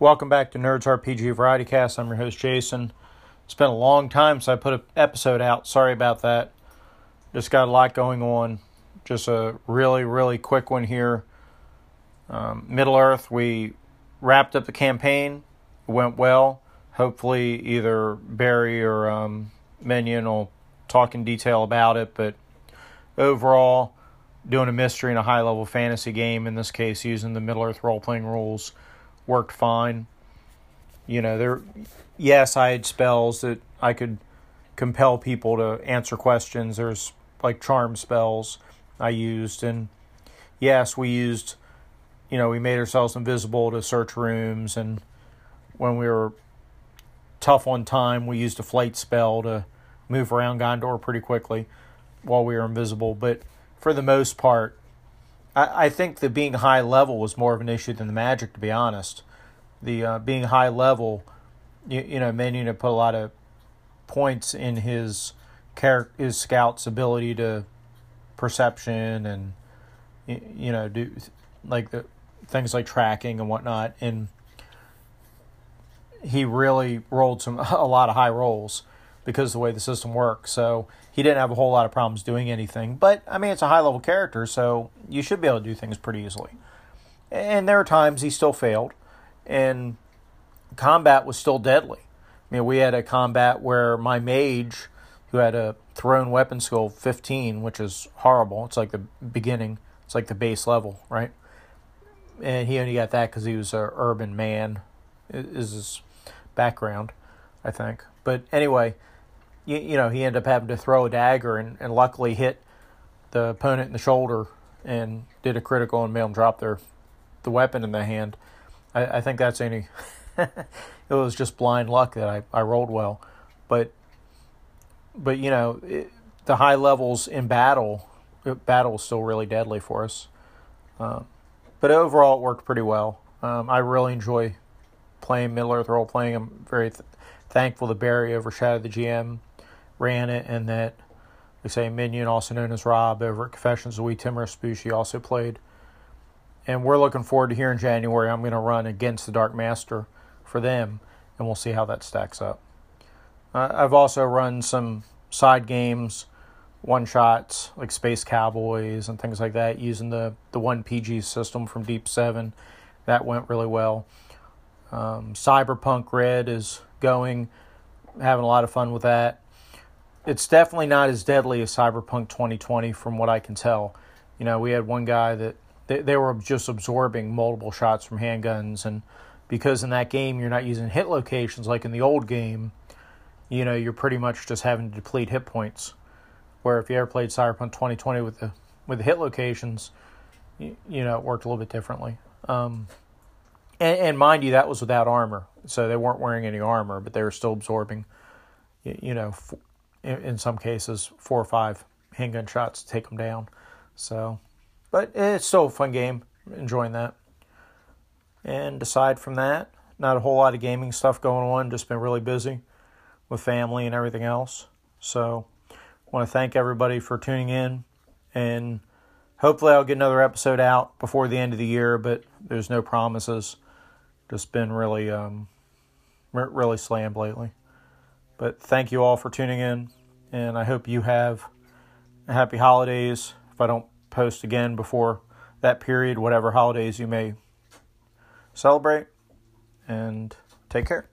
Welcome back to Nerds RPG Variety Cast. I'm your host Jason. It's been a long time since I put an episode out. Sorry about that. Just got a lot going on. Just a really, really quick one here. Um, Middle Earth, we wrapped up the campaign. It went well. Hopefully, either Barry or um, Minion will talk in detail about it. But overall, doing a mystery and a high level fantasy game, in this case, using the Middle Earth role playing rules worked fine. You know, there yes, I had spells that I could compel people to answer questions. There's like charm spells I used and yes, we used you know, we made ourselves invisible to search rooms and when we were tough on time, we used a flight spell to move around Gondor pretty quickly while we were invisible, but for the most part, I, I think that being high level was more of an issue than the magic, to be honest. The uh, being high level, you, you know, to put a lot of points in his character, his scout's ability to perception and you know do like the things like tracking and whatnot, and he really rolled some a lot of high rolls because of the way the system works. So he didn't have a whole lot of problems doing anything. But I mean, it's a high level character, so you should be able to do things pretty easily. And there are times he still failed, and combat was still deadly. I mean, we had a combat where my mage, who had a thrown weapon skill 15, which is horrible. It's like the beginning. It's like the base level, right? And he only got that because he was an urban man. Is his background, I think. But anyway, you, you know, he ended up having to throw a dagger and, and luckily hit the opponent in the shoulder and did a critical and made him drop their the weapon in the hand. I, I think that's any. it was just blind luck that I, I rolled well, but but you know it, the high levels in battle, battle is still really deadly for us. Um, but overall, it worked pretty well. Um, I really enjoy playing Middle Earth role playing. I'm very th- thankful that Barry overshadowed the GM ran it, and that, they say, Minion, also known as Rob, over at Confessions of Wee Timorous Spoochie, also played. And we're looking forward to here in January. I'm going to run against the Dark Master for them, and we'll see how that stacks up. Uh, I've also run some side games, one shots like Space Cowboys and things like that, using the the one PG system from Deep Seven. That went really well. Um, Cyberpunk Red is going, having a lot of fun with that it's definitely not as deadly as Cyberpunk 2020 from what I can tell. You know, we had one guy that they, they were just absorbing multiple shots from handguns and because in that game you're not using hit locations like in the old game, you know, you're pretty much just having to deplete hit points. Where if you ever played Cyberpunk 2020 with the with the hit locations, you, you know, it worked a little bit differently. Um, and, and, mind you, that was without armor, so they weren't wearing any armor, but they were still absorbing, you, you know, in, in some cases, four or five handgun shots to take them down. So, but it's still a fun game. Enjoying that. And aside from that, not a whole lot of gaming stuff going on. Just been really busy with family and everything else. So, want to thank everybody for tuning in, and hopefully, I'll get another episode out before the end of the year. But there's no promises. Just been really, um, really slammed lately. But thank you all for tuning in, and I hope you have a happy holidays. If I don't post again before that period, whatever holidays you may celebrate, and take care.